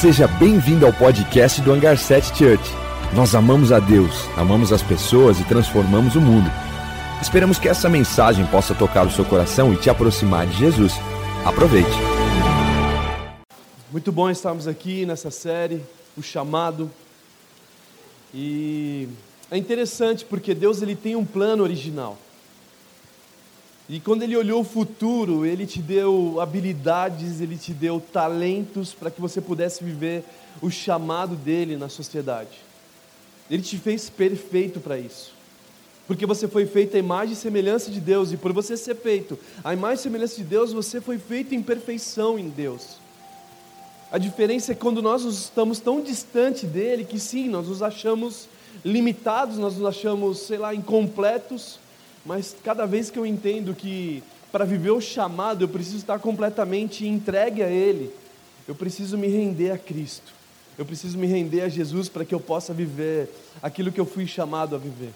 Seja bem-vindo ao podcast do Hangar 7 Church. Nós amamos a Deus, amamos as pessoas e transformamos o mundo. Esperamos que essa mensagem possa tocar o seu coração e te aproximar de Jesus. Aproveite. Muito bom estarmos aqui nessa série, o chamado. E é interessante porque Deus ele tem um plano original. E quando ele olhou o futuro, ele te deu habilidades, ele te deu talentos para que você pudesse viver o chamado dele na sociedade. Ele te fez perfeito para isso. Porque você foi feito à imagem e semelhança de Deus, e por você ser feito à imagem e semelhança de Deus, você foi feito em perfeição em Deus. A diferença é quando nós estamos tão distante dele que sim, nós nos achamos limitados, nós nos achamos, sei lá, incompletos, mas cada vez que eu entendo que para viver o chamado eu preciso estar completamente entregue a Ele, eu preciso me render a Cristo, eu preciso me render a Jesus para que eu possa viver aquilo que eu fui chamado a viver,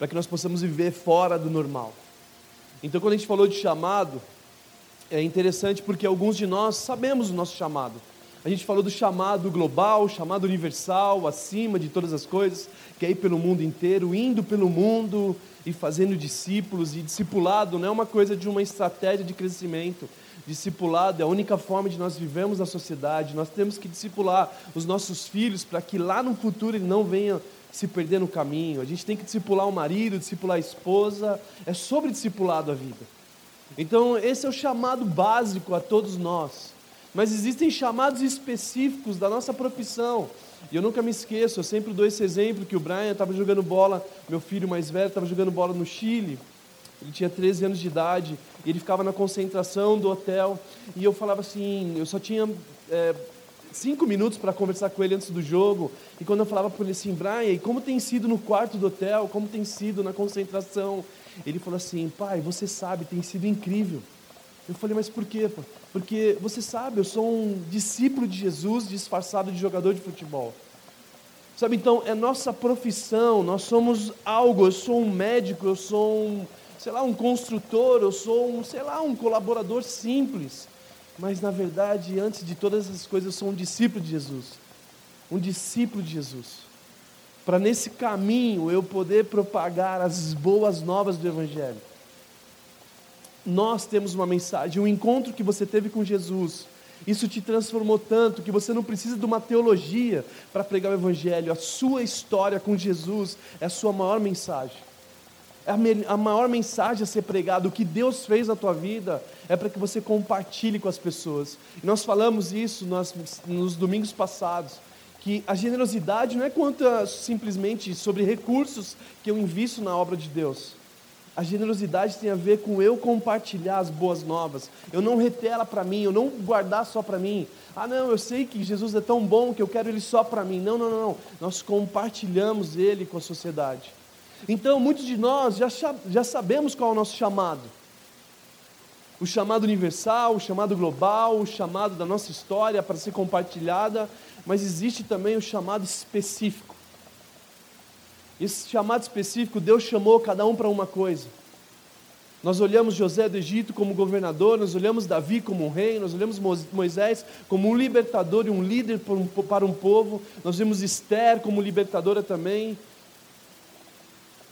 para que nós possamos viver fora do normal. Então, quando a gente falou de chamado, é interessante porque alguns de nós sabemos o nosso chamado. A gente falou do chamado global, chamado universal, acima de todas as coisas, que é ir pelo mundo inteiro, indo pelo mundo, e fazendo discípulos, e discipulado não é uma coisa de uma estratégia de crescimento. Discipulado é a única forma de nós vivemos na sociedade. Nós temos que discipular os nossos filhos para que lá no futuro ele não venha se perder no caminho. A gente tem que discipular o marido, discipular a esposa. É sobre discipulado a vida. Então, esse é o chamado básico a todos nós. Mas existem chamados específicos da nossa profissão. E eu nunca me esqueço, eu sempre dou esse exemplo que o Brian estava jogando bola, meu filho mais velho estava jogando bola no Chile. Ele tinha 13 anos de idade, ele ficava na concentração do hotel, e eu falava assim, eu só tinha é, cinco minutos para conversar com ele antes do jogo, e quando eu falava para ele assim, Brian, e como tem sido no quarto do hotel, como tem sido na concentração? Ele falou assim, pai, você sabe, tem sido incrível. Eu falei, mas por quê? Porque você sabe, eu sou um discípulo de Jesus disfarçado de jogador de futebol. Sabe, então, é nossa profissão, nós somos algo, eu sou um médico, eu sou um, sei lá, um construtor, eu sou um, sei lá, um colaborador simples. Mas na verdade, antes de todas essas coisas, eu sou um discípulo de Jesus. Um discípulo de Jesus. Para nesse caminho eu poder propagar as boas novas do Evangelho nós temos uma mensagem, um encontro que você teve com Jesus. Isso te transformou tanto que você não precisa de uma teologia para pregar o Evangelho. A sua história com Jesus é a sua maior mensagem. É a maior mensagem a ser pregada. O que Deus fez na tua vida é para que você compartilhe com as pessoas. E nós falamos isso nos, domingos passados. Que a generosidade não é quanto a, simplesmente sobre recursos que eu invisto na obra de Deus a generosidade tem a ver com eu compartilhar as boas novas. Eu não reter ela para mim, eu não guardar só para mim. Ah, não, eu sei que Jesus é tão bom que eu quero ele só para mim. Não, não, não, não. Nós compartilhamos ele com a sociedade. Então, muitos de nós já, já sabemos qual é o nosso chamado. O chamado universal, o chamado global, o chamado da nossa história para ser compartilhada, mas existe também o chamado específico. Esse chamado específico, Deus chamou cada um para uma coisa. Nós olhamos José do Egito como governador, nós olhamos Davi como um rei, nós olhamos Moisés como um libertador e um líder para um povo, nós vemos Esther como libertadora também.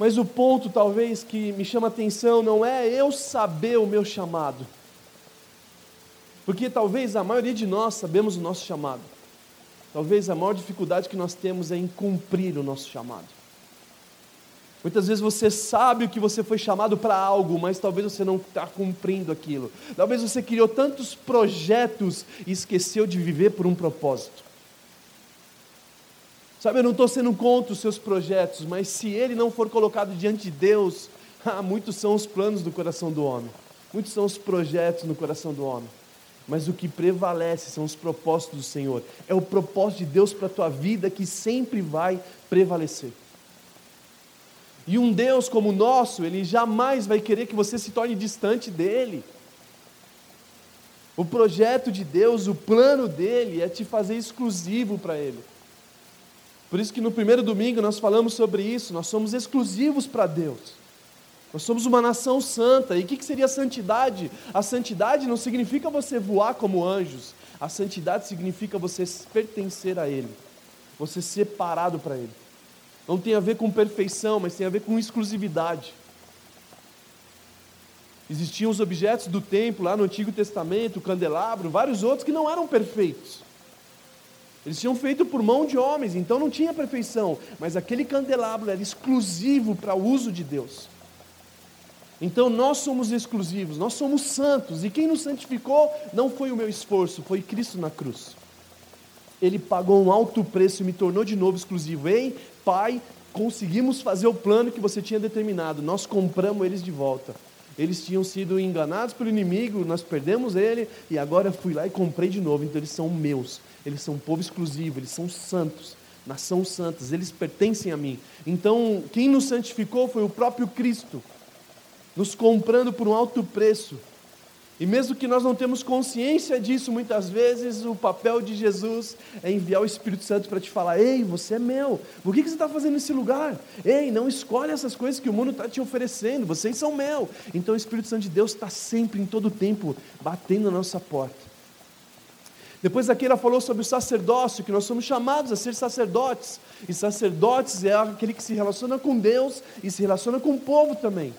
Mas o ponto, talvez, que me chama atenção não é eu saber o meu chamado, porque talvez a maioria de nós sabemos o nosso chamado, talvez a maior dificuldade que nós temos é em cumprir o nosso chamado. Muitas vezes você sabe que você foi chamado para algo, mas talvez você não está cumprindo aquilo. Talvez você criou tantos projetos e esqueceu de viver por um propósito. Sabe, eu não estou sendo contra os seus projetos, mas se ele não for colocado diante de Deus, ah, muitos são os planos do coração do homem, muitos são os projetos no coração do homem. Mas o que prevalece são os propósitos do Senhor. É o propósito de Deus para a tua vida que sempre vai prevalecer. E um Deus como o nosso, ele jamais vai querer que você se torne distante dele. O projeto de Deus, o plano dele é te fazer exclusivo para ele. Por isso que no primeiro domingo nós falamos sobre isso, nós somos exclusivos para Deus. Nós somos uma nação santa. E o que seria santidade? A santidade não significa você voar como anjos. A santidade significa você pertencer a Ele, você separado para Ele. Não tem a ver com perfeição, mas tem a ver com exclusividade. Existiam os objetos do templo lá no Antigo Testamento, o candelabro, vários outros que não eram perfeitos. Eles tinham feito por mão de homens, então não tinha perfeição, mas aquele candelabro era exclusivo para o uso de Deus. Então nós somos exclusivos, nós somos santos, e quem nos santificou não foi o meu esforço, foi Cristo na cruz. Ele pagou um alto preço e me tornou de novo exclusivo. Ei, Pai, conseguimos fazer o plano que você tinha determinado, nós compramos eles de volta. Eles tinham sido enganados pelo inimigo, nós perdemos ele, e agora eu fui lá e comprei de novo, então eles são meus eles são um povo exclusivo, eles são santos, nação santas, eles pertencem a mim. Então, quem nos santificou foi o próprio Cristo, nos comprando por um alto preço. E mesmo que nós não temos consciência disso, muitas vezes o papel de Jesus é enviar o Espírito Santo para te falar: Ei, você é meu, por que você está fazendo nesse lugar? Ei, não escolhe essas coisas que o mundo está te oferecendo, vocês são meu. Então o Espírito Santo de Deus está sempre, em todo tempo, batendo na nossa porta. Depois aqui ela falou sobre o sacerdócio, que nós somos chamados a ser sacerdotes. E sacerdotes é aquele que se relaciona com Deus e se relaciona com o povo também.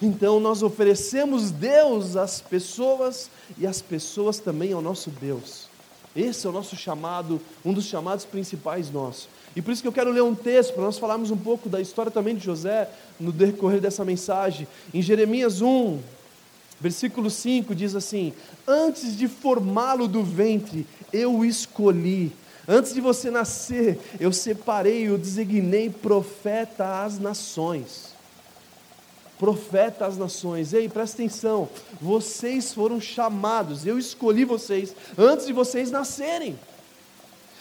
Então nós oferecemos Deus às pessoas e as pessoas também ao nosso Deus. Esse é o nosso chamado, um dos chamados principais nossos. E por isso que eu quero ler um texto para nós falarmos um pouco da história também de José no decorrer dessa mensagem. Em Jeremias 1, Versículo 5 diz assim: Antes de formá-lo do ventre, eu o escolhi. Antes de você nascer, eu separei e o designei profeta às nações. Profeta às nações. Ei, presta atenção. Vocês foram chamados, eu escolhi vocês antes de vocês nascerem.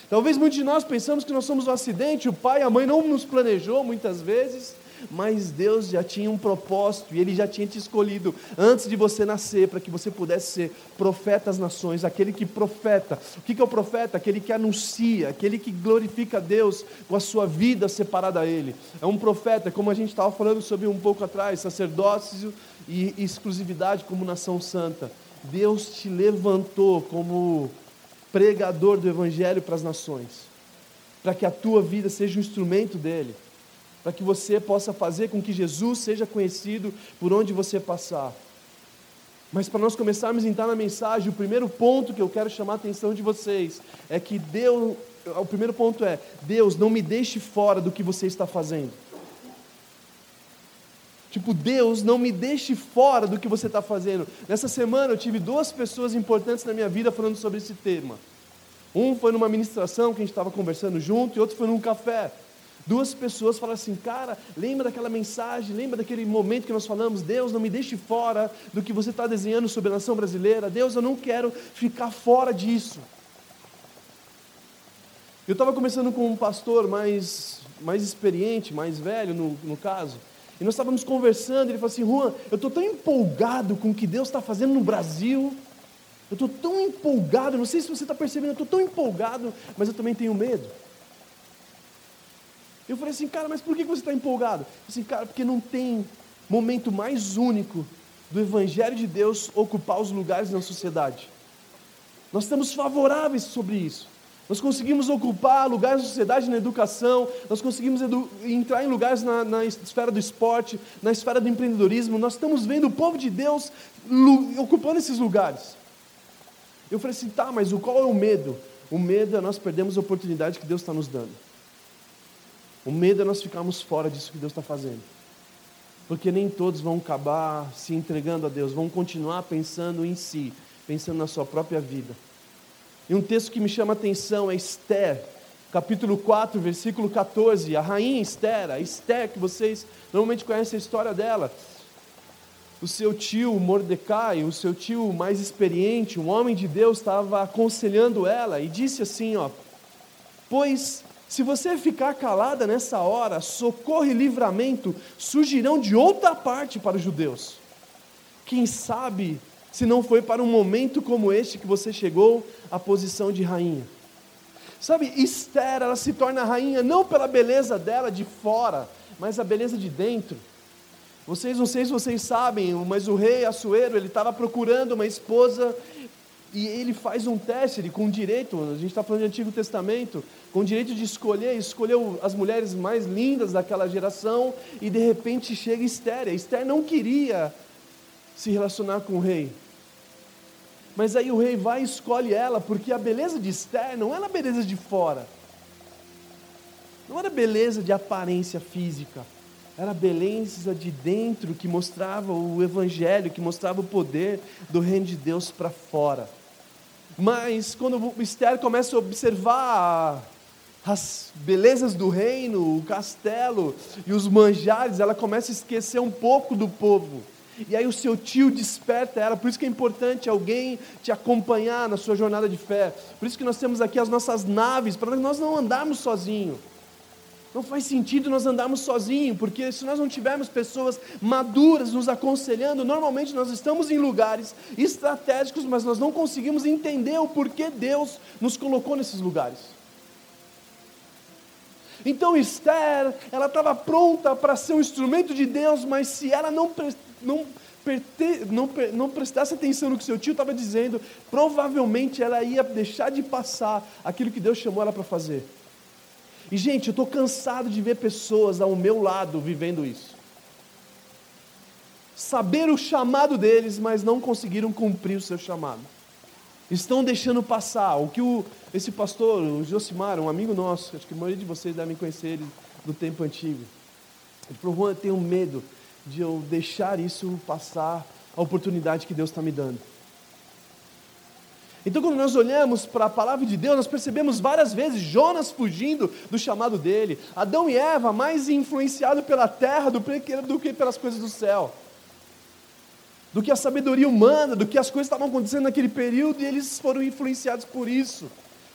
Talvez muitos de nós pensamos que nós somos um acidente, o pai e a mãe não nos planejou muitas vezes mas Deus já tinha um propósito e Ele já tinha te escolhido antes de você nascer, para que você pudesse ser profeta às nações, aquele que profeta. O que é o profeta? Aquele que anuncia, aquele que glorifica a Deus com a sua vida separada a Ele. É um profeta, como a gente estava falando sobre um pouco atrás, sacerdócio e exclusividade como nação santa. Deus te levantou como pregador do Evangelho para as nações, para que a tua vida seja um instrumento dele para que você possa fazer com que Jesus seja conhecido por onde você passar. Mas para nós começarmos a entrar na mensagem, o primeiro ponto que eu quero chamar a atenção de vocês é que Deus, o primeiro ponto é: Deus, não me deixe fora do que você está fazendo. Tipo, Deus, não me deixe fora do que você está fazendo. Nessa semana eu tive duas pessoas importantes na minha vida falando sobre esse tema. Um foi numa ministração que a gente estava conversando junto, e outro foi num café. Duas pessoas falam assim, cara, lembra daquela mensagem, lembra daquele momento que nós falamos, Deus, não me deixe fora do que você está desenhando sobre a nação brasileira, Deus, eu não quero ficar fora disso. Eu estava conversando com um pastor mais, mais experiente, mais velho no, no caso, e nós estávamos conversando, ele falou assim, Juan, eu estou tão empolgado com o que Deus está fazendo no Brasil, eu estou tão empolgado, não sei se você está percebendo, eu estou tão empolgado, mas eu também tenho medo. Eu falei assim, cara, mas por que você está empolgado? Eu falei assim, cara, porque não tem momento mais único do Evangelho de Deus ocupar os lugares na sociedade. Nós estamos favoráveis sobre isso. Nós conseguimos ocupar lugares na sociedade, na educação, nós conseguimos entrar em lugares na, na, esfera do esporte, na esfera do empreendedorismo. Nós estamos vendo o povo de Deus ocupando esses lugares. Eu falei assim, tá, mas o qual é o medo? O medo é nós perdemos a oportunidade que Deus está nos dando. O medo é nós ficarmos fora disso que Deus está fazendo. Porque nem todos vão acabar se entregando a Deus, vão continuar pensando em si, pensando na sua própria vida. E um texto que me chama a atenção é Esther, capítulo 4, versículo 14. A rainha Esther, a Esther, que vocês normalmente conhecem a história dela. O seu tio Mordecai, o seu tio mais experiente, um homem de Deus, estava aconselhando ela e disse assim: ó, Pois se você ficar calada nessa hora, socorro e livramento surgirão de outra parte para os judeus. Quem sabe se não foi para um momento como este que você chegou à posição de rainha. Sabe, Esther, ela se torna rainha não pela beleza dela de fora, mas a beleza de dentro. Vocês, não sei se vocês sabem, mas o rei Assuero, ele estava procurando uma esposa E ele faz um teste, ele com direito, a gente está falando de Antigo Testamento, com direito de escolher, escolheu as mulheres mais lindas daquela geração, e de repente chega Esther. Esther não queria se relacionar com o rei. Mas aí o rei vai e escolhe ela, porque a beleza de Esther não era a beleza de fora, não era beleza de aparência física, era a beleza de dentro que mostrava o evangelho, que mostrava o poder do reino de Deus para fora. Mas quando Esther começa a observar as belezas do reino, o castelo e os manjares, ela começa a esquecer um pouco do povo. E aí o seu tio desperta ela, por isso que é importante alguém te acompanhar na sua jornada de fé. Por isso que nós temos aqui as nossas naves, para nós não andarmos sozinhos. Não faz sentido nós andarmos sozinhos, porque se nós não tivermos pessoas maduras nos aconselhando, normalmente nós estamos em lugares estratégicos, mas nós não conseguimos entender o porquê Deus nos colocou nesses lugares. Então Esther, ela estava pronta para ser um instrumento de Deus, mas se ela não, não, não, não prestasse atenção no que seu tio estava dizendo, provavelmente ela ia deixar de passar aquilo que Deus chamou ela para fazer. E, gente, eu estou cansado de ver pessoas ao meu lado vivendo isso. Saber o chamado deles, mas não conseguiram cumprir o seu chamado. Estão deixando passar. O que o, esse pastor, o Josimar, um amigo nosso, acho que a maioria de vocês devem conhecer ele do tempo antigo. Ele falou: eu tenho medo de eu deixar isso passar, a oportunidade que Deus está me dando. Então, quando nós olhamos para a palavra de Deus, nós percebemos várias vezes Jonas fugindo do chamado dele, Adão e Eva mais influenciados pela terra do que pelas coisas do céu, do que a sabedoria humana, do que as coisas estavam acontecendo naquele período, e eles foram influenciados por isso,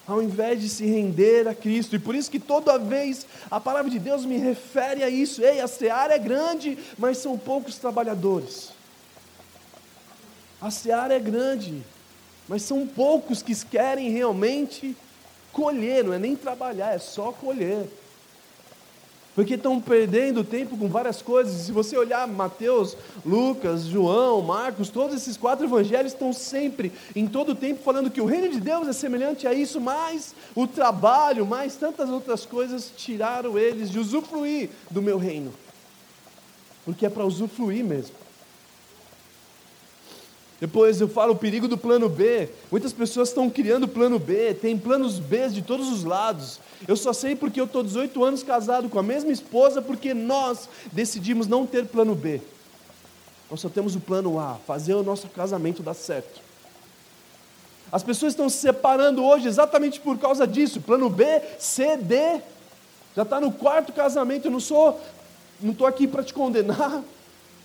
ao invés de se render a Cristo. E por isso que toda vez a palavra de Deus me refere a isso: ei, a seara é grande, mas são poucos trabalhadores. A seara é grande, mas são poucos que querem realmente colher, não é nem trabalhar, é só colher. Porque estão perdendo tempo com várias coisas. Se você olhar Mateus, Lucas, João, Marcos, todos esses quatro evangelhos estão sempre, em todo o tempo, falando que o reino de Deus é semelhante a isso, mas o trabalho, mais tantas outras coisas, tiraram eles de usufruir do meu reino. Porque é para usufruir mesmo. Depois eu falo o perigo do plano B. Muitas pessoas estão criando plano B, tem planos B de todos os lados. Eu só sei porque eu estou 18 anos casado com a mesma esposa, porque nós decidimos não ter plano B. Nós só temos o plano A, fazer o nosso casamento dar certo. As pessoas estão se separando hoje exatamente por causa disso. Plano B, C, D. Já está no quarto casamento. Eu não sou, não estou aqui para te condenar,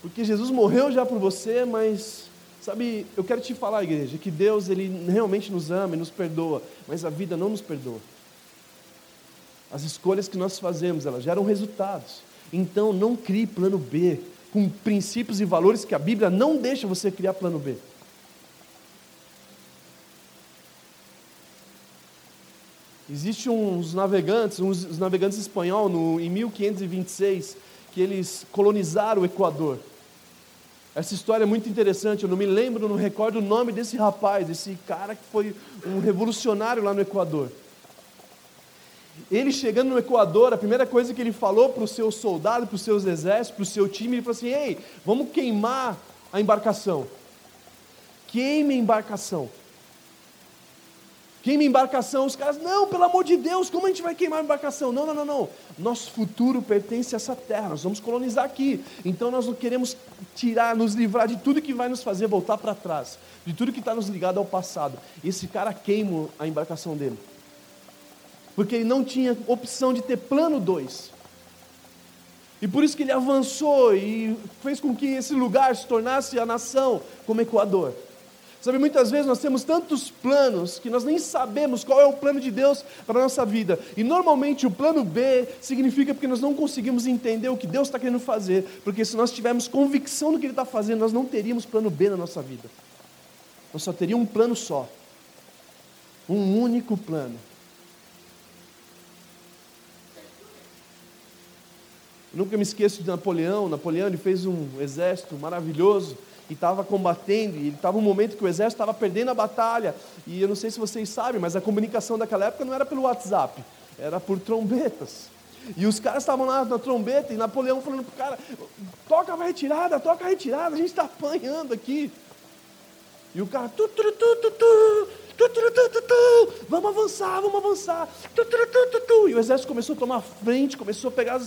porque Jesus morreu já por você, mas Sabe, eu quero te falar, igreja, que Deus ele realmente nos ama e nos perdoa, mas a vida não nos perdoa. As escolhas que nós fazemos, elas geram resultados. Então, não crie plano B com princípios e valores que a Bíblia não deixa você criar plano B. Existem uns navegantes, uns navegantes espanhóis, no, em 1526, que eles colonizaram o Equador. Essa história é muito interessante, eu não me lembro, não recordo o nome desse rapaz, desse cara que foi um revolucionário lá no Equador. Ele chegando no Equador, a primeira coisa que ele falou para os seus soldados, para os seus exércitos, para o seu time, ele falou assim: Ei, vamos queimar a embarcação. Queime a embarcação. Queima embarcação, os caras, não, pelo amor de Deus, como a gente vai queimar a embarcação? Não, não, não, não. Nosso futuro pertence a essa terra, nós vamos colonizar aqui. Então nós não queremos tirar, nos livrar de tudo que vai nos fazer voltar para trás, de tudo que está nos ligado ao passado. Esse cara queima a embarcação dele. Porque ele não tinha opção de ter plano 2. E por isso que ele avançou e fez com que esse lugar se tornasse a nação como Equador. Sabe, muitas vezes nós temos tantos planos que nós nem sabemos qual é o plano de Deus para a nossa vida. E normalmente o plano B significa porque nós não conseguimos entender o que Deus está querendo fazer. Porque se nós tivermos convicção do que Ele está fazendo, nós não teríamos plano B na nossa vida. Nós só teríamos um plano só. Um único plano. Eu nunca me esqueço de Napoleão. Napoleão ele fez um exército maravilhoso e estava combatendo, e estava um momento que o exército estava perdendo a batalha, e eu não sei se vocês sabem, mas a comunicação daquela época não era pelo WhatsApp, era por trombetas. E os caras estavam lá na trombeta e Napoleão falando para o cara: toca a retirada, toca a retirada, a gente está apanhando aqui. E o cara, tu, tu, tu, tu, tu, tu, tu, tu, vamos avançar, vamos avançar. E o exército começou a tomar frente, começou a pegar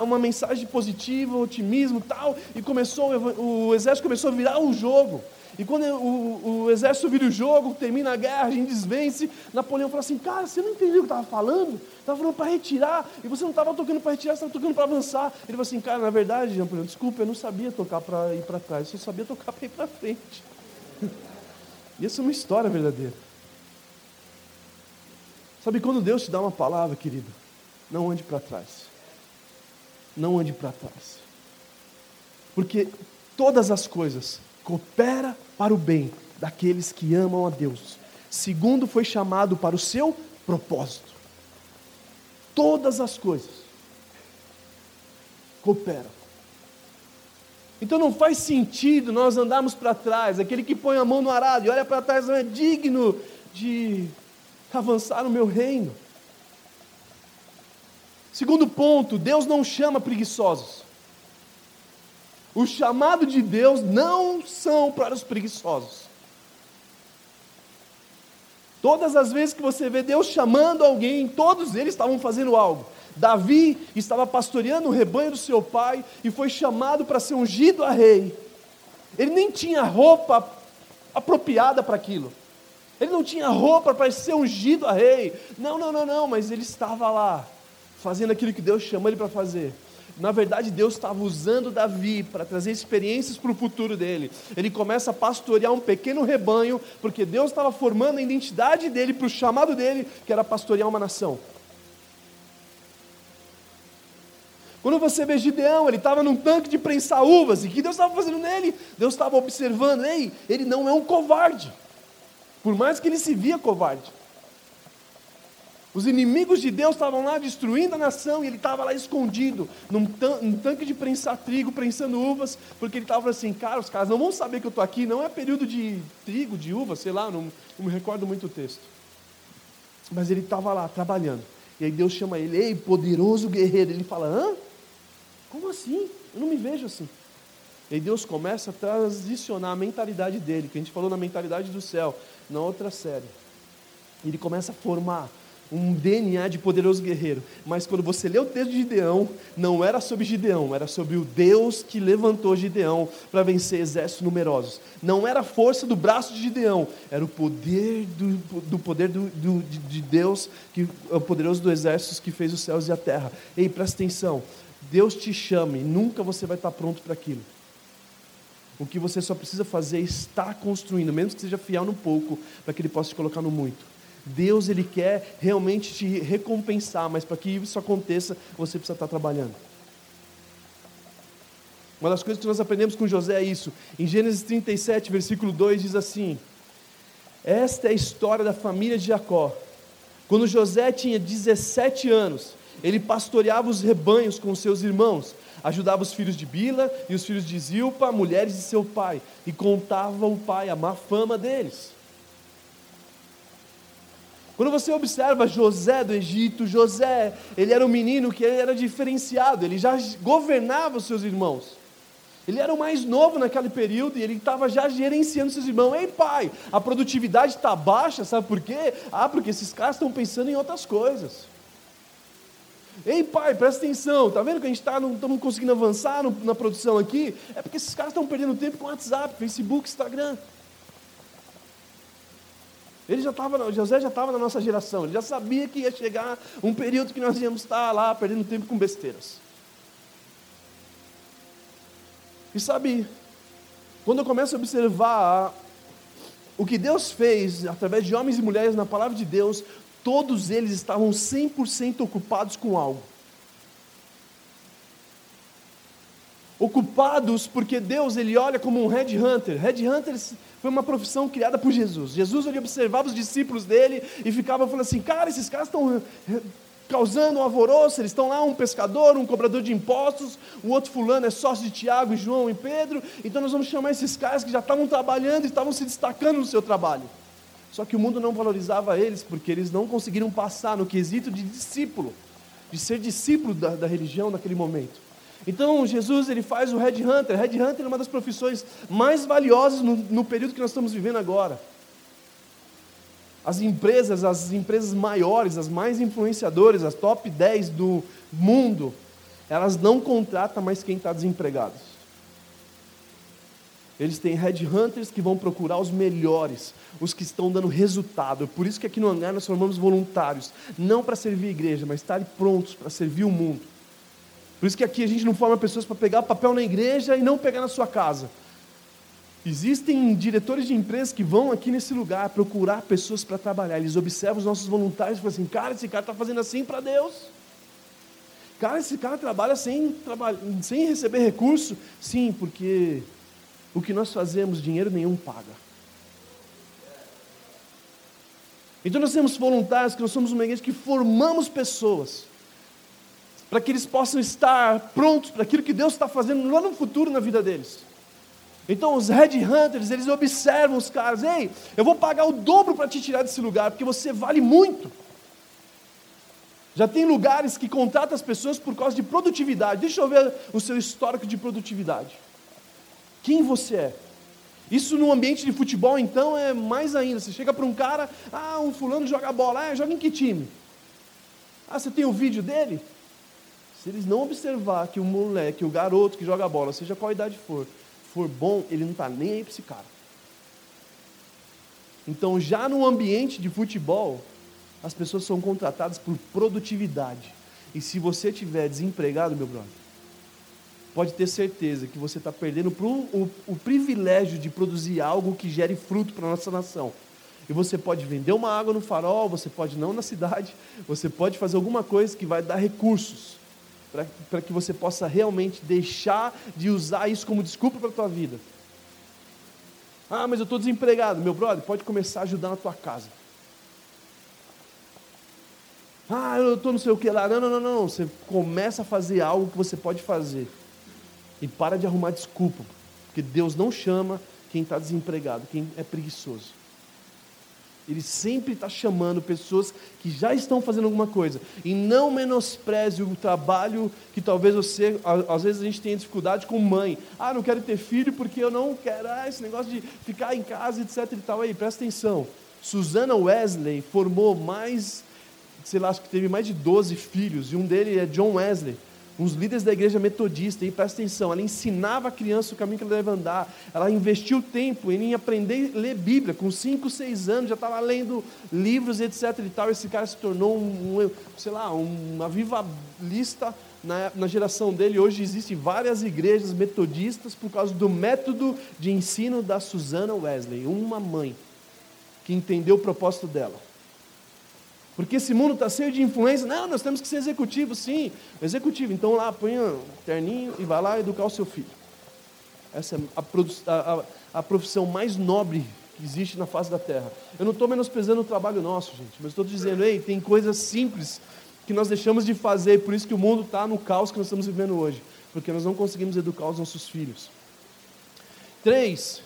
uma mensagem positiva, otimismo tal, e começou, o exército começou a virar um jogo. E quando o, o, exército vira o jogo, termina a guerra, a gente desvence, Napoleão fala assim, cara, você não entendeu o que estava falando? Estava falando para retirar, e você não estava tocando para retirar, você estava tocando para avançar. Ele falou assim, cara, na verdade, Napoleão, desculpa, eu não sabia tocar para ir para trás, eu só sabia tocar para ir para frente. E essa é uma história verdadeira. Sabe quando Deus te dá uma palavra, querido? Não ande para trás. Não ande para trás. Porque todas as coisas coopera para o bem daqueles que amam a Deus, segundo foi chamado para o seu propósito. Todas as coisas cooperam. Então não faz sentido nós andarmos para trás. Aquele que põe a mão no arado e olha para trás não é digno de avançar no meu reino. Segundo ponto, Deus não chama preguiçosos. O chamado de Deus não são para os preguiçosos. Todas as vezes que você vê Deus chamando alguém, todos eles estavam fazendo algo. Davi estava pastoreando o rebanho do seu pai e foi chamado para ser ungido a rei. Ele nem tinha roupa apropriada para aquilo. Ele não tinha roupa para ser ungido a rei. Não, não, não, não, mas ele estava lá, fazendo aquilo que Deus chamou ele para fazer. Na verdade, Deus estava usando Davi para trazer experiências para o futuro dele. Ele começa a pastorear um pequeno rebanho, porque Deus estava formando a identidade dele para o chamado dele, que era pastorear uma nação. Quando você vê Gideão, ele estava num tanque de prensar uvas, e o que Deus estava fazendo nele? Deus estava observando, ei, ele não é um covarde, por mais que ele se via covarde. Os inimigos de Deus estavam lá destruindo a nação e ele estava lá escondido, num, tan num, tanque de prensar trigo, prensando uvas, porque ele estava assim, cara, os caras não vão saber que eu estou aqui, não é período de trigo, de uva, sei lá, não, não me recordo muito o texto. Mas ele estava lá trabalhando. E aí Deus chama ele, ei, poderoso guerreiro. Ele fala, hã? Como assim? Eu não me vejo assim. E aí Deus começa a transicionar a mentalidade dele, que a gente falou na mentalidade do céu, na outra série. Ele começa a formar um DNA de poderoso guerreiro. Mas quando você lê o texto de Gideão, não era sobre Gideão, era sobre o Deus que levantou Gideão para vencer exércitos numerosos. Não era a força do braço de Gideão, era o poder do, do poder do, do, de Deus, que o poderoso do exército que fez os céus e a terra. Ei, presta atenção. Deus te chama e nunca você vai estar pronto para aquilo. O que você só precisa fazer é estar construindo, mesmo que seja fiel no pouco, para que Ele possa te colocar no muito. Deus ele quer realmente te recompensar, mas para que isso aconteça, você precisa estar trabalhando. Uma das coisas que nós aprendemos com José é isso. Em Gênesis 37, versículo 2 diz assim: Esta é a história da família de Jacó. Quando José tinha 17 anos, ele pastoreava os rebanhos com seus irmãos, ajudava os filhos de Bila e os filhos de Zilpa, mulheres de seu pai, e contava ao pai a má fama deles. Quando você observa José do Egito, José, ele era um menino que era diferenciado, ele já governava os seus irmãos. Ele era o mais novo naquele período e ele estava já gerenciando seus irmãos. Ei, pai, a produtividade está baixa, sabe por quê? Ah, porque esses caras estão pensando em outras coisas. Ei, pai, presta atenção, tá vendo que a gente tá, não estamos conseguindo avançar no, na produção aqui? É porque esses caras estão perdendo tempo com WhatsApp, Facebook, Instagram. Ele já estava, José já estava na nossa geração, ele já sabia que ia chegar um período que nós íamos estar lá perdendo tempo com besteiras. E sabe, quando eu começo a observar o que Deus fez através de homens e mulheres na palavra de Deus, todos eles estavam 100% ocupados com algo. Ocupados porque Deus ele olha como um headhunter. Headhunter foi uma profissão criada por Jesus. Jesus ele observava os discípulos dele e ficava falando assim: cara, esses caras estão causando um alvoroço. Eles estão lá, um pescador, um cobrador de impostos, o outro fulano é sócio de Tiago, João e Pedro. Então nós vamos chamar esses caras que já estavam trabalhando e estavam se destacando no seu trabalho. Só que o mundo não valorizava eles porque eles não conseguiram passar no quesito de discípulo, de ser discípulo da, da religião naquele momento. Então Jesus ele faz o Red Hunter. Red Hunter é uma das profissões mais valiosas no, no período que nós estamos vivendo agora. As empresas, as empresas maiores, as mais influenciadoras, as top 10 do mundo, elas não contratam mais quem está desempregado. Eles têm headhunters que vão procurar os melhores, os que estão dando resultado. Por isso que aqui no Hangar nós formamos voluntários, não para servir a igreja, mas estarem prontos para servir o mundo. Por isso que aqui a gente não forma pessoas para pegar papel na igreja e não pegar na sua casa. Existem diretores de empresas que vão aqui nesse lugar procurar pessoas para trabalhar. Eles observam os nossos voluntários e falam assim: cara, esse cara está fazendo assim para Deus. Cara, esse cara trabalha sem, sem receber recurso. Sim, porque o que nós fazemos, dinheiro nenhum paga. Então nós temos voluntários que nós somos uma igreja que formamos pessoas para que eles possam estar prontos para aquilo que Deus está fazendo lá no futuro na vida deles. Então os headhunters, eles observam os caras, ei, eu vou pagar o dobro para te tirar desse lugar, porque você vale muito. Já tem lugares que contratam as pessoas por causa de produtividade. Deixa eu ver o seu histórico de produtividade. Quem você é? Isso no ambiente de futebol, então, é mais ainda. Você chega para um cara, ah, um fulano joga bola, ah, joga em que time? Ah, você tem o vídeo dele? Se eles não observar que o moleque, o garoto que joga bola, seja qual idade for, for bom, ele não está nem aí para esse cara. Então, já no ambiente de futebol, as pessoas são contratadas por produtividade. E se você estiver desempregado, meu brother, pode ter certeza que você está perdendo o, o, privilégio de produzir algo que gere fruto para a nossa nação. E você pode vender uma água no farol, você pode não na cidade, você pode fazer alguma coisa que vai dar recursos para que você possa realmente deixar de usar isso como desculpa para a tua vida. Ah, mas eu estou desempregado. Meu brother, pode começar a ajudar na tua casa. Ah, eu estou não sei o que lá. Não, não, não, não. Você começa a fazer algo que você pode fazer. E para de arrumar desculpa. Porque Deus não chama quem está desempregado, quem é preguiçoso. Ele sempre está chamando pessoas que já estão fazendo alguma coisa. E não menospreze o trabalho que talvez você, às vezes a gente tenha dificuldade com mãe. Ah, não quero ter filho porque eu não quero ah, esse negócio de ficar em casa, etc e tal. Aí, presta atenção. Susana Wesley formou mais, sei lá, acho que teve mais de 12 filhos. E um deles é John Wesley uns líderes da igreja metodista, e presta atenção, ela ensinava a criança o caminho que ela deve andar, ela investiu tempo em aprender a ler Bíblia, com 5, 6 anos, já estava lendo livros, etc e tal, esse cara se tornou um, um sei lá, uma vivalista na, na geração dele, hoje existem várias igrejas metodistas por causa do método de ensino da Susana Wesley, uma mãe que entendeu o propósito dela. Porque esse mundo está cheio de influência. Não, nós temos que ser executivo, sim. Executivo, então lá, põe um terninho e vai lá educar o seu filho. Essa é a, a, a profissão mais nobre que existe na face da terra. Eu não estou menosprezando o trabalho nosso, gente, mas estou dizendo, ei, tem coisas simples que nós deixamos de fazer, por isso que o mundo está no caos que nós estamos vivendo hoje, porque nós não conseguimos educar os nossos filhos. Três.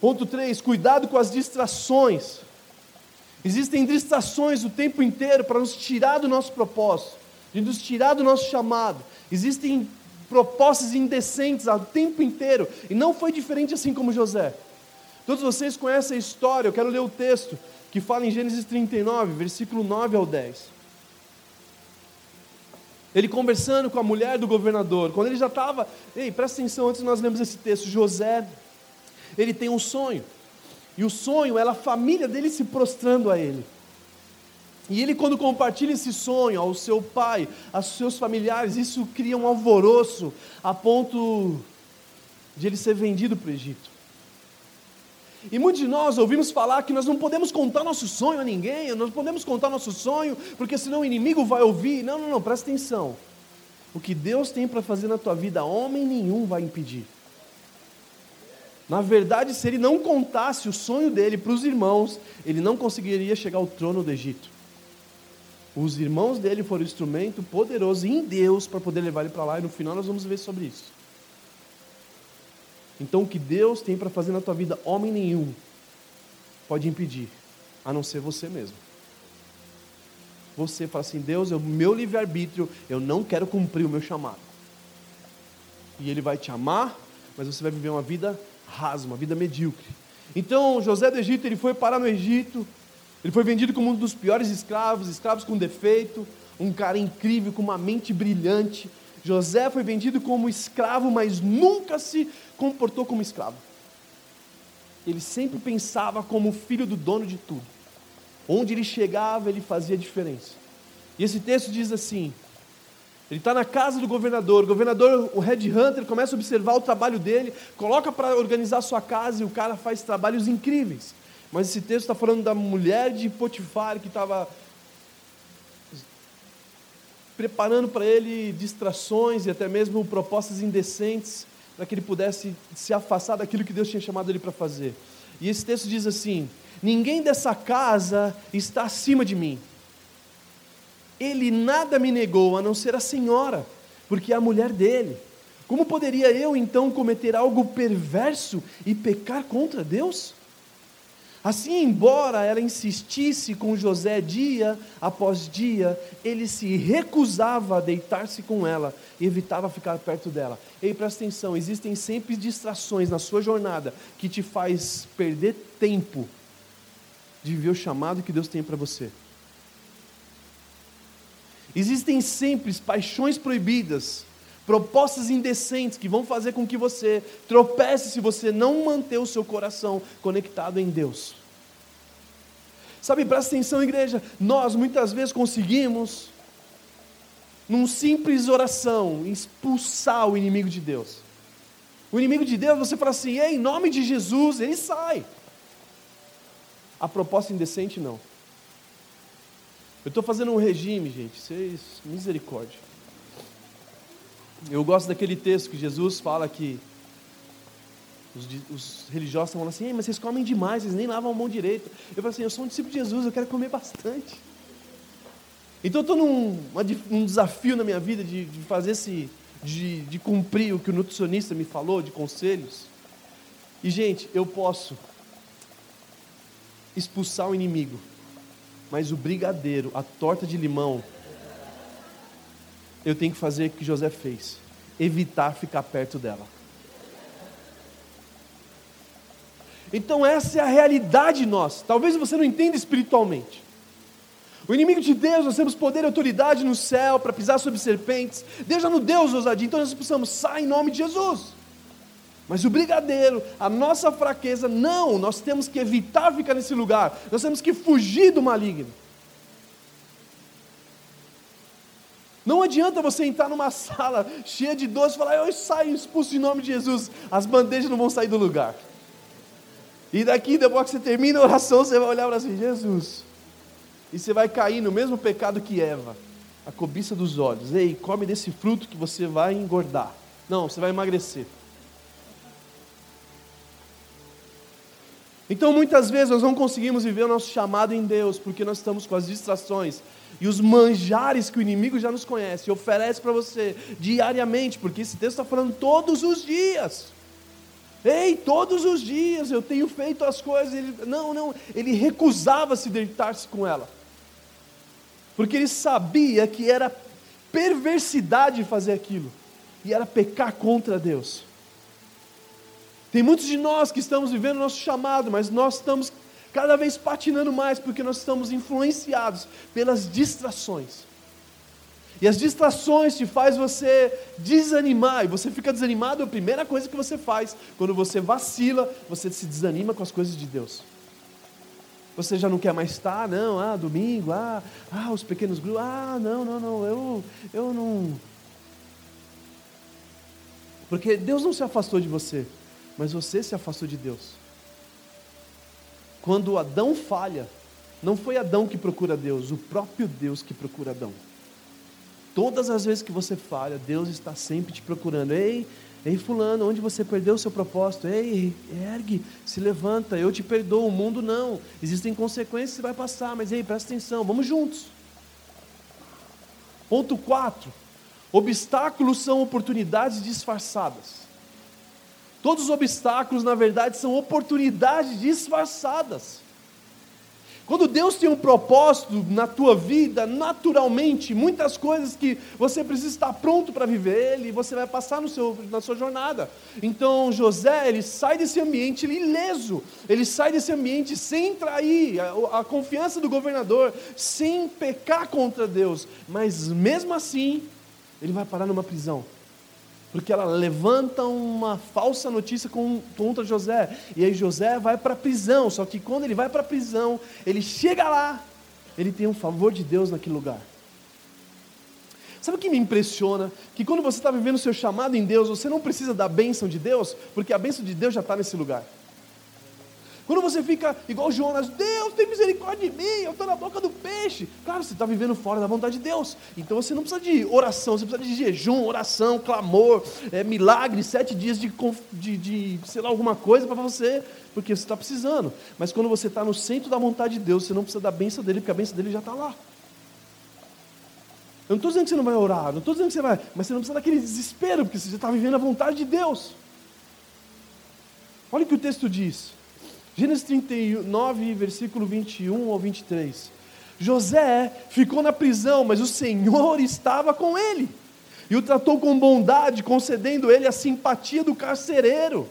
Ponto três, cuidado com as distrações. Existem distrações o tempo inteiro para nos tirar do nosso propósito, de nos tirar do nosso chamado. Existem propostas indecentes o tempo inteiro, e não foi diferente assim como José. Todos vocês conhecem a história, eu quero ler o texto que fala em Gênesis 39, versículo 9 ao 10. Ele conversando com a mulher do governador, quando ele já estava, ei, presta atenção, antes nós lemos esse texto, José, ele tem um sonho. E o sonho é a família dele se prostrando a ele. E ele, quando compartilha esse sonho ao seu pai, aos seus familiares, isso cria um alvoroço a ponto de ele ser vendido para o Egito. E muitos de nós ouvimos falar que nós não podemos contar nosso sonho a ninguém, nós não podemos contar nosso sonho, porque senão o inimigo vai ouvir. Não, não, não, presta atenção. O que Deus tem para fazer na tua vida, homem nenhum vai impedir. Na verdade, se ele não contasse o sonho dele para os irmãos, ele não conseguiria chegar ao trono do Egito. Os irmãos dele foram um instrumento poderoso em Deus para poder levar ele para lá, e no final nós vamos ver sobre isso. Então, o que Deus tem para fazer na tua vida, homem nenhum pode impedir, a não ser você mesmo. Você fala assim: Deus, é o meu livre-arbítrio, eu não quero cumprir o meu chamado. E Ele vai te amar, mas você vai viver uma vida rasa, uma vida medíocre. Então, José do Egito, ele foi parar no Egito, ele foi vendido como um dos piores escravos, escravos com defeito, um cara incrível, com uma mente brilhante. José foi vendido como escravo, mas nunca se comportou como escravo. Ele sempre pensava como filho do dono de tudo. Onde ele chegava, ele fazia diferença. E esse texto diz assim: ele está na casa do governador, o governador, o Red Hunter, começa a observar o trabalho dele, coloca para organizar sua casa e o cara faz trabalhos incríveis. Mas esse texto está falando da mulher de Potifar que estava preparando para ele distrações e até mesmo propostas indecentes para que ele pudesse se afastar daquilo que Deus tinha chamado ele para fazer. E esse texto diz assim: Ninguém dessa casa está acima de mim. Ele nada me negou a não ser a senhora, porque é a mulher dele. Como poderia eu então cometer algo perverso e pecar contra Deus? Assim, embora ela insistisse com José dia após dia, ele se recusava a deitar-se com ela e evitava ficar perto dela. Ei, presta atenção, existem sempre distrações na sua jornada que te faz perder tempo de viver o chamado que Deus tem para você. Existem sempre paixões proibidas, propostas indecentes que vão fazer com que você tropece se você não manter o seu coração conectado em Deus. Sabe, presta atenção, igreja, nós muitas vezes conseguimos, num simples oração, expulsar o inimigo de Deus. O inimigo de Deus, você fala assim, em nome de Jesus, ele sai. A proposta indecente, não. Eu estou fazendo um regime, gente, vocês, misericórdia. Eu gosto daquele texto que Jesus fala que os, os religiosos falando assim, mas vocês comem demais, vocês nem lavam a mão direita. Eu falo assim, eu sou um discípulo de Jesus, eu quero comer bastante. Então eu estou num um desafio na minha vida de, de fazer esse, de, de cumprir o que o nutricionista me falou, de conselhos. E gente, eu posso expulsar o inimigo. Mas o brigadeiro, a torta de limão, eu tenho que fazer o que José fez: evitar ficar perto dela. Então, essa é a realidade nossa. Talvez você não entenda espiritualmente. O inimigo de Deus, nós temos poder e autoridade no céu para pisar sobre serpentes. Deus já nos deu ousadia, então nós precisamos sair em nome de Jesus. Mas o brigadeiro, a nossa fraqueza, não, nós temos que evitar ficar nesse lugar, nós temos que fugir do maligno. Não adianta você entrar numa sala cheia de doces e falar, eu saio expulso em nome de Jesus, as bandejas não vão sair do lugar. E daqui, depois que você termina a oração, você vai olhar para assim, Jesus. E você vai cair no mesmo pecado que Eva, a cobiça dos olhos. Ei, come desse fruto que você vai engordar. Não, você vai emagrecer. Então muitas vezes nós não conseguimos viver o nosso chamado em Deus, porque nós estamos com as distrações e os manjares que o inimigo já nos conhece e oferece para você diariamente, porque esse texto está falando todos os dias. Ei, todos os dias eu tenho feito as coisas. Ele, não, não, ele recusava se deitar-se com ela, porque ele sabia que era perversidade fazer aquilo, e era pecar contra Deus. Tem muitos de nós que estamos vivendo o nosso chamado, mas nós estamos cada vez patinando mais porque nós estamos influenciados pelas distrações. E as distrações te faz você desanimar, e você fica desanimado, a primeira coisa que você faz. Quando você vacila, você se desanima com as coisas de Deus. Você já não quer mais estar, não, ah, domingo, ah, ah, os pequenos grupos, ah, não, não, não, eu, eu não. Porque Deus não se afastou de você mas você se afastou de Deus. Quando Adão falha, não foi Adão que procura Deus, o próprio Deus que procura Adão. Todas as vezes que você falha, Deus está sempre te procurando. Ei, ei, Fulano, onde você perdeu o seu propósito? Ei, ergue, se levanta, eu te perdoo. O mundo não. Existem consequências que vai passar, mas ei, presta atenção, vamos juntos. Ponto 4. Obstáculos são oportunidades disfarçadas. Todos os obstáculos, na verdade, são oportunidades disfarçadas. Quando Deus tem um propósito na tua vida, naturalmente, muitas coisas que você precisa estar pronto para viver, ele, você vai passar no seu, na sua jornada. Então José, ele sai desse ambiente ileso, ele sai desse ambiente sem trair a, a confiança do governador, sem pecar contra Deus, mas mesmo assim, ele vai parar numa prisão porque ela levanta uma falsa notícia contra José. E aí José vai para a prisão. Só que quando ele vai para a prisão, ele chega lá, ele tem um favor de Deus naquele lugar. Sabe o que me impressiona? Que quando você está vivendo o seu chamado em Deus, você não precisa da bênção de Deus, porque a bênção de Deus já está nesse lugar. Quando você fica igual Jonas, Deus tem misericórdia de mim, eu estou na boca do peixe. Claro, você está vivendo fora da vontade de Deus. Então você não precisa de oração, você precisa de jejum, oração, clamor, é, milagre, sete dias de, de, de sei lá, alguma coisa para você, porque você está precisando. Mas quando você está no centro da vontade de Deus, você não precisa da bênção dele, porque a bênção dele já está lá. Eu não estou dizendo que você não vai orar, não estou dizendo que você vai, mas você não precisa daquele desespero, porque você está vivendo a vontade de Deus. Olha o que o texto diz. Gênesis 39, versículo 21 ao 23. José ficou na prisão, mas o Senhor estava com ele e o tratou com bondade, concedendo ele a simpatia do carcereiro.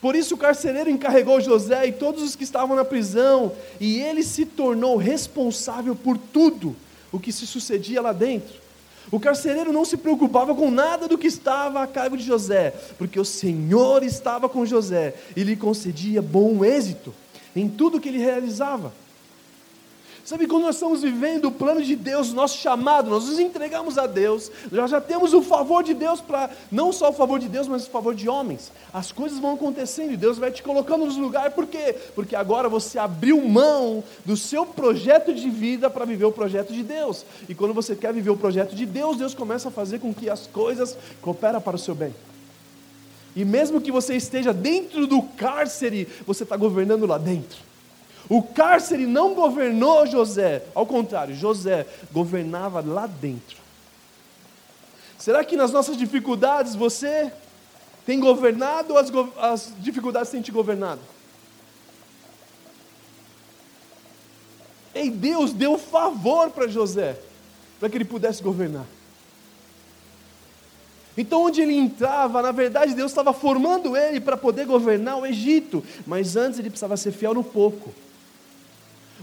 Por isso o carcereiro encarregou José e todos os que estavam na prisão, e ele se tornou responsável por tudo o que se sucedia lá dentro. O carcereiro não se preocupava com nada do que estava a cargo de José, porque o Senhor estava com José e lhe concedia bom êxito em tudo que ele realizava. Sabe, quando nós estamos vivendo o plano de Deus, nosso chamado, nós nos entregamos a Deus, nós já temos o favor de Deus para, não só o favor de Deus, mas o favor de homens. As coisas vão acontecendo e Deus vai te colocando nos lugares, por quê? Porque agora você abriu mão do seu projeto de vida para viver o projeto de Deus. E quando você quer viver o projeto de Deus, Deus começa a fazer com que as coisas cooperam para o seu bem. E mesmo que você esteja dentro do cárcere, você está governando lá dentro. O cárcere não governou José, ao contrário, José governava lá dentro. Será que nas nossas dificuldades você tem governado ou as, as dificuldades têm te governado? Ei, Deus deu favor para José, para que ele pudesse governar. Então, onde ele entrava, na verdade, Deus estava formando ele para poder governar o Egito, mas antes ele precisava ser fiel no pouco.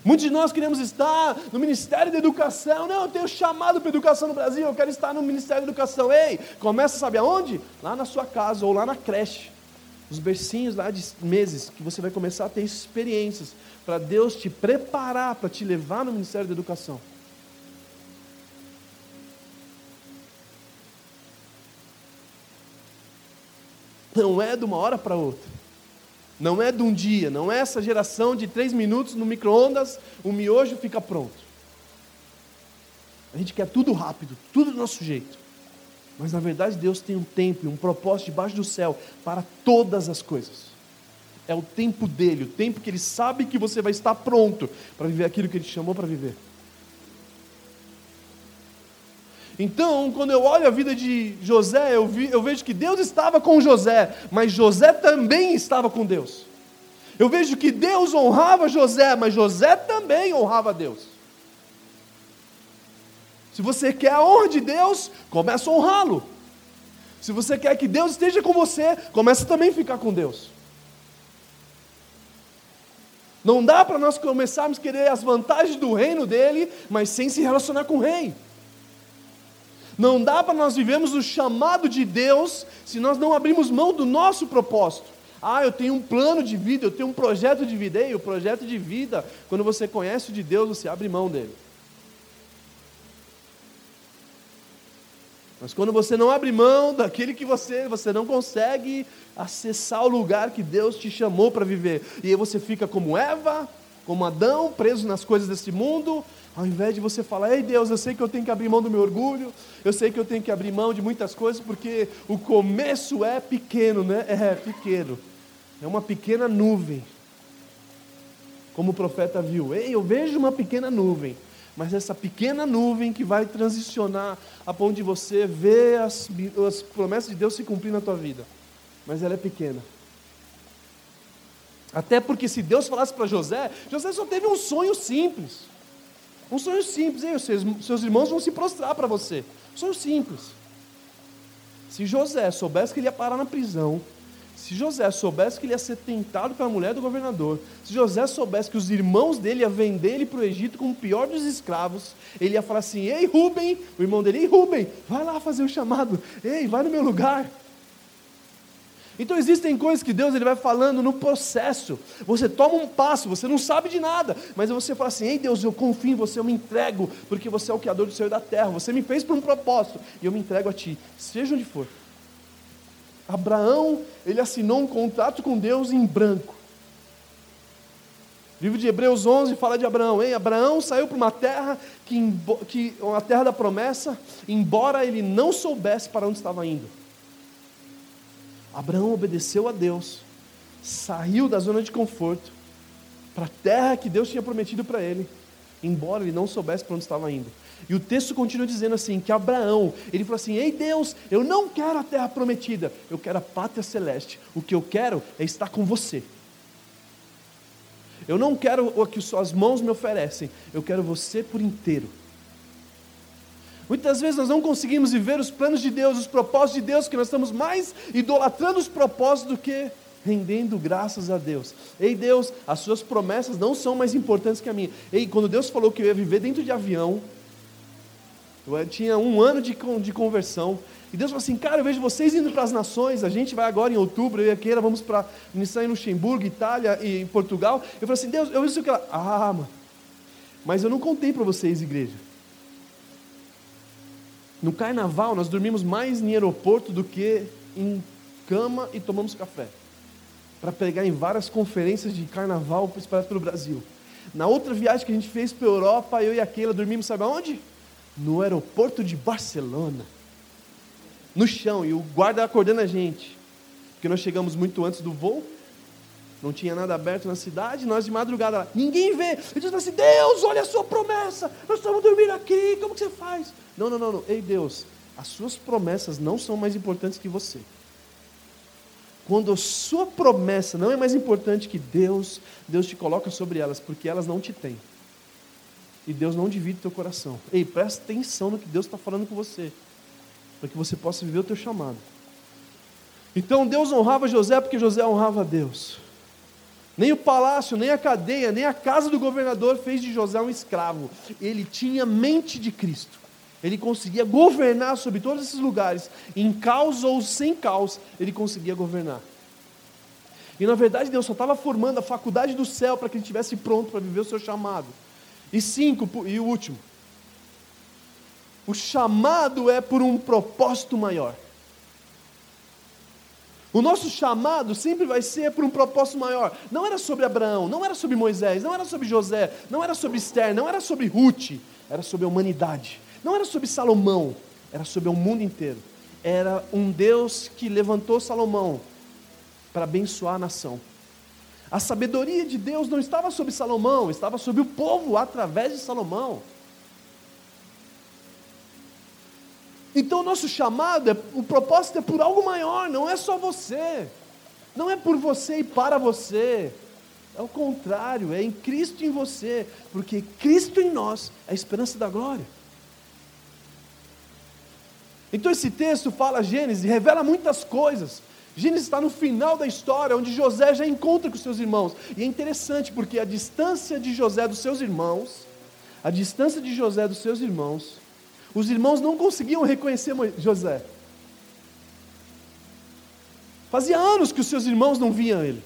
Muitos de nós queremos estar no Ministério da Educação. Não, eu tenho chamado para educação no Brasil, eu quero estar no Ministério da Educação. Ei, começa, sabe aonde? Lá na sua casa ou lá na creche. Os bercinhos lá de meses que você vai começar a ter experiências para Deus te preparar para te levar no Ministério da Educação. Não é de uma hora para outra. Não é de um dia, não é essa geração de três minutos no micro-ondas, o miojo fica pronto. A gente quer tudo rápido, tudo do nosso jeito. Mas na verdade Deus tem um tempo e um propósito debaixo do céu para todas as coisas. É o tempo dele, o tempo que ele sabe que você vai estar pronto para viver aquilo que ele te chamou para viver. Então, quando eu olho a vida de José, eu, vi, eu vejo que Deus estava com José, mas José também estava com Deus. Eu vejo que Deus honrava José, mas José também honrava Deus. Se você quer a honra de Deus, começa a honrá-lo. Se você quer que Deus esteja com você, começa também a ficar com Deus. Não dá para nós começarmos a querer as vantagens do reino dele, mas sem se relacionar com o rei. Não dá para nós vivermos o chamado de Deus se nós não abrimos mão do nosso propósito. Ah, eu tenho um plano de vida, eu tenho um projeto de vida. Ei, o projeto de vida, quando você conhece de Deus, você abre mão dele. Mas quando você não abre mão daquele que você, você não consegue acessar o lugar que Deus te chamou para viver. E aí você fica como Eva, como Adão, preso nas coisas desse mundo, ao invés de você falar, ei Deus, eu sei que eu tenho que abrir mão do meu orgulho, eu sei que eu tenho que abrir mão de muitas coisas, porque o começo é pequeno, né? É pequeno. É uma pequena nuvem. Como o profeta viu, ei, eu vejo uma pequena nuvem, mas essa pequena nuvem que vai transicionar a ponto de você ver as, as promessas de Deus se cumprir na tua vida. Mas ela é pequena. Até porque se Deus falasse para José, José só teve um sonho simples. Um sonho simples, Ei, os seus, seus irmãos vão se prostrar para você. Um sonho simples. Se José soubesse que ele ia parar na prisão, se José soubesse que ele ia ser tentado pela mulher do governador, se José soubesse que os irmãos dele iam vender ele para o Egito como o pior dos escravos, ele ia falar assim: Ei, Rubem, o irmão dele, ei, Rubem, vai lá fazer o chamado, ei, vai no meu lugar. Então existem coisas que Deus ele vai falando no processo. Você toma um passo, você não sabe de nada, mas você fala assim: Ei Deus, eu confio em você, eu me entrego, porque você é o Criador do céu e da terra. Você me fez por um propósito e eu me entrego a Ti, seja onde for. Abraão, ele assinou um contrato com Deus em branco. O livro de Hebreus 11 fala de Abraão. Hein? Abraão saiu para uma terra que, que uma terra da promessa, embora ele não soubesse para onde estava indo. Abraão obedeceu a Deus, saiu da zona de conforto para a terra que Deus tinha prometido para ele, embora ele não soubesse para onde estava indo. E o texto continua dizendo assim: que Abraão, ele falou assim: Ei Deus, eu não quero a terra prometida, eu quero a pátria celeste. O que eu quero é estar com você. Eu não quero o que suas mãos me oferecem, eu quero você por inteiro. Muitas vezes nós não conseguimos viver os planos de Deus, os propósitos de Deus, que nós estamos mais idolatrando os propósitos do que rendendo graças a Deus. Ei Deus, as suas promessas não são mais importantes que a minha. Ei, quando Deus falou que eu ia viver dentro de avião, eu tinha um ano de, de conversão, e Deus falou assim, cara, eu vejo vocês indo para as nações, a gente vai agora em outubro, eu e a Keira vamos para iniciar em Luxemburgo, Itália e Portugal. Eu falei assim, Deus, eu vi isso que ela, ah, mano, mas eu não contei para vocês, igreja. No carnaval, nós dormimos mais em aeroporto do que em cama e tomamos café. Para pegar em várias conferências de carnaval espalhadas pelo Brasil. Na outra viagem que a gente fez para a Europa, eu e a Keila dormimos, sabe aonde? No aeroporto de Barcelona. No chão, e o guarda acordando a gente. Porque nós chegamos muito antes do voo, não tinha nada aberto na cidade, nós de madrugada lá, ninguém vê. Ele diz assim: Deus, olha a sua promessa, nós estamos dormindo aqui, como que você faz? Não, não, não, não. Ei Deus, as suas promessas não são mais importantes que você. Quando a sua promessa não é mais importante que Deus, Deus te coloca sobre elas, porque elas não te têm. E Deus não divide teu coração. Ei, presta atenção no que Deus está falando com você, para que você possa viver o teu chamado. Então Deus honrava José porque José honrava Deus. Nem o palácio, nem a cadeia, nem a casa do governador fez de José um escravo. Ele tinha mente de Cristo. Ele conseguia governar sobre todos esses lugares, em caos ou sem caos, ele conseguia governar. E na verdade Deus só estava formando a faculdade do céu para que ele estivesse pronto para viver o seu chamado. E cinco, e o último. O chamado é por um propósito maior. O nosso chamado sempre vai ser por um propósito maior. Não era sobre Abraão, não era sobre Moisés, não era sobre José, não era sobre Esther, não era sobre Ruth, era sobre a humanidade. Não era sobre Salomão, era sobre o mundo inteiro. Era um Deus que levantou Salomão para abençoar a nação. A sabedoria de Deus não estava sobre Salomão, estava sobre o povo através de Salomão. Então o nosso chamado, é, o propósito é por algo maior, não é só você. Não é por você e para você. É o contrário, é em Cristo em você, porque Cristo em nós é a esperança da glória. Então esse texto fala Gênesis, revela muitas coisas. Gênesis está no final da história, onde José já encontra com seus irmãos. E é interessante porque a distância de José dos seus irmãos, a distância de José dos seus irmãos, os irmãos não conseguiam reconhecer José. Fazia anos que os seus irmãos não viam ele.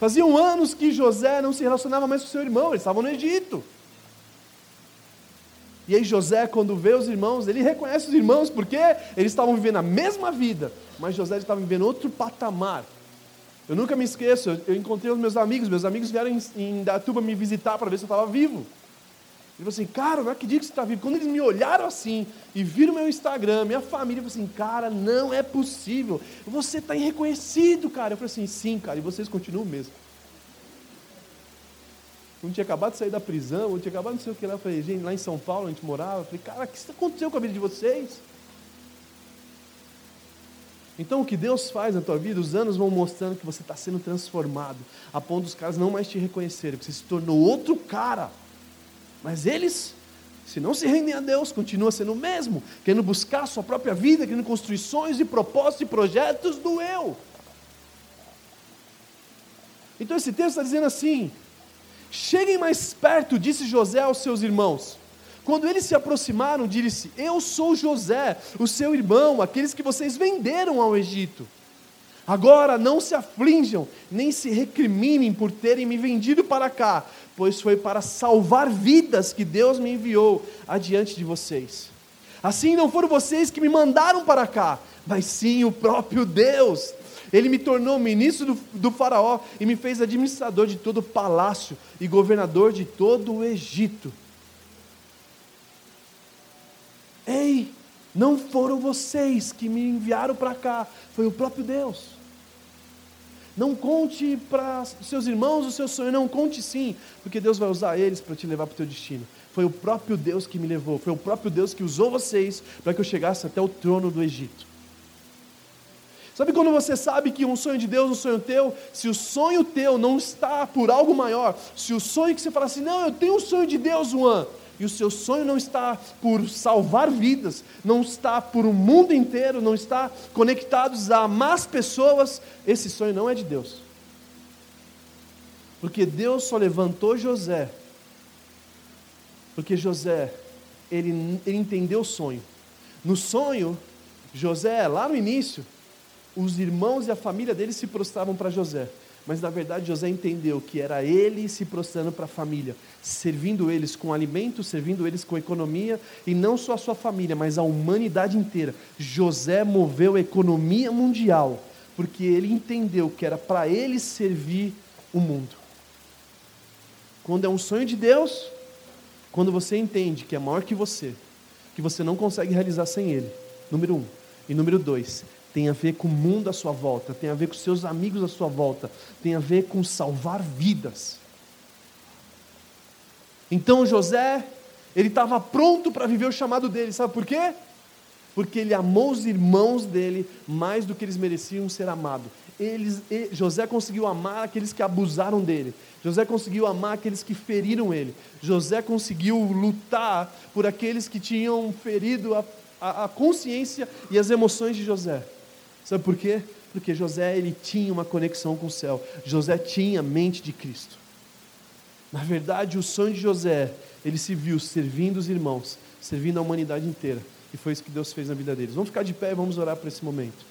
Faziam anos que José não se relacionava mais com seu irmão, eles estavam no Egito. E aí José, quando vê os irmãos, ele reconhece os irmãos porque eles estavam vivendo a mesma vida, mas José estava vivendo outro patamar. Eu nunca me esqueço, eu encontrei os meus amigos, meus amigos vieram em, em Datuba me visitar para ver se eu estava vivo. Falou assim, cara, não acredito que você está vivo. Quando eles me olharam assim e viram meu Instagram, minha família, falou assim, cara, não é possível. Você está irreconhecido, cara. Eu falei assim, sim, cara, e vocês continuam mesmo. Um tinha acabado de sair da prisão, um tinha acabado não sei o que lá. Eu falei, gente, lá em São Paulo a gente morava. Eu falei, cara, o que aconteceu com a vida de vocês? Então o que Deus faz na tua vida, os anos vão mostrando que você está sendo transformado, a ponto dos caras não mais te reconhecerem, porque você se tornou outro cara. Mas eles, se não se rendem a Deus, continuam sendo o mesmo, querendo buscar a sua própria vida, querendo construções e propósitos e projetos do eu. Então esse texto está dizendo assim: cheguem mais perto, disse José aos seus irmãos. Quando eles se aproximaram, disse: Eu sou José, o seu irmão, aqueles que vocês venderam ao Egito. Agora não se aflinjam, nem se recriminem por terem me vendido para cá, pois foi para salvar vidas que Deus me enviou adiante de vocês. Assim não foram vocês que me mandaram para cá, mas sim o próprio Deus. Ele me tornou ministro do, do Faraó e me fez administrador de todo o palácio e governador de todo o Egito. Ei, não foram vocês que me enviaram para cá, foi o próprio Deus. Não conte para seus irmãos o seu sonho, não conte sim, porque Deus vai usar eles para te levar para o teu destino. Foi o próprio Deus que me levou, foi o próprio Deus que usou vocês para que eu chegasse até o trono do Egito. Sabe quando você sabe que um sonho de Deus, um sonho teu, se o sonho teu não está por algo maior, se o sonho que você fala assim, não, eu tenho um sonho de Deus, Juan, e o seu sonho não está por salvar vidas, não está por o um mundo inteiro, não está conectados a más pessoas, esse sonho não é de Deus. Porque Deus só levantou José, porque José, ele, ele entendeu o sonho. No sonho, José, lá no início, os irmãos e a família dele se prostravam para José. Mas na verdade José entendeu que era ele se prostrando para a família, servindo eles com alimento, servindo eles com economia, e não só a sua família, mas a humanidade inteira. José moveu a economia mundial, porque ele entendeu que era para ele servir o mundo. Quando é um sonho de Deus, quando você entende que é maior que você, que você não consegue realizar sem ele, número um. E número dois, tem a ver com o mundo à sua volta, tem a ver com seus amigos à sua volta, tem a ver com salvar vidas. Então José, ele estava pronto para viver o chamado dele, sabe por quê? Porque ele amou os irmãos dele mais do que eles mereciam ser amados. Eles, José conseguiu amar aqueles que abusaram dele. José conseguiu amar aqueles que feriram ele. José conseguiu lutar por aqueles que tinham ferido a, a, a consciência e as emoções de José. Sabe por quê? Porque José ele tinha uma conexão com o céu. José tinha a mente de Cristo. Na verdade, o sonho de José, ele se viu servindo os irmãos, servindo a humanidade inteira. E foi isso que Deus fez na vida deles. Vamos ficar de pé e vamos orar para esse momento.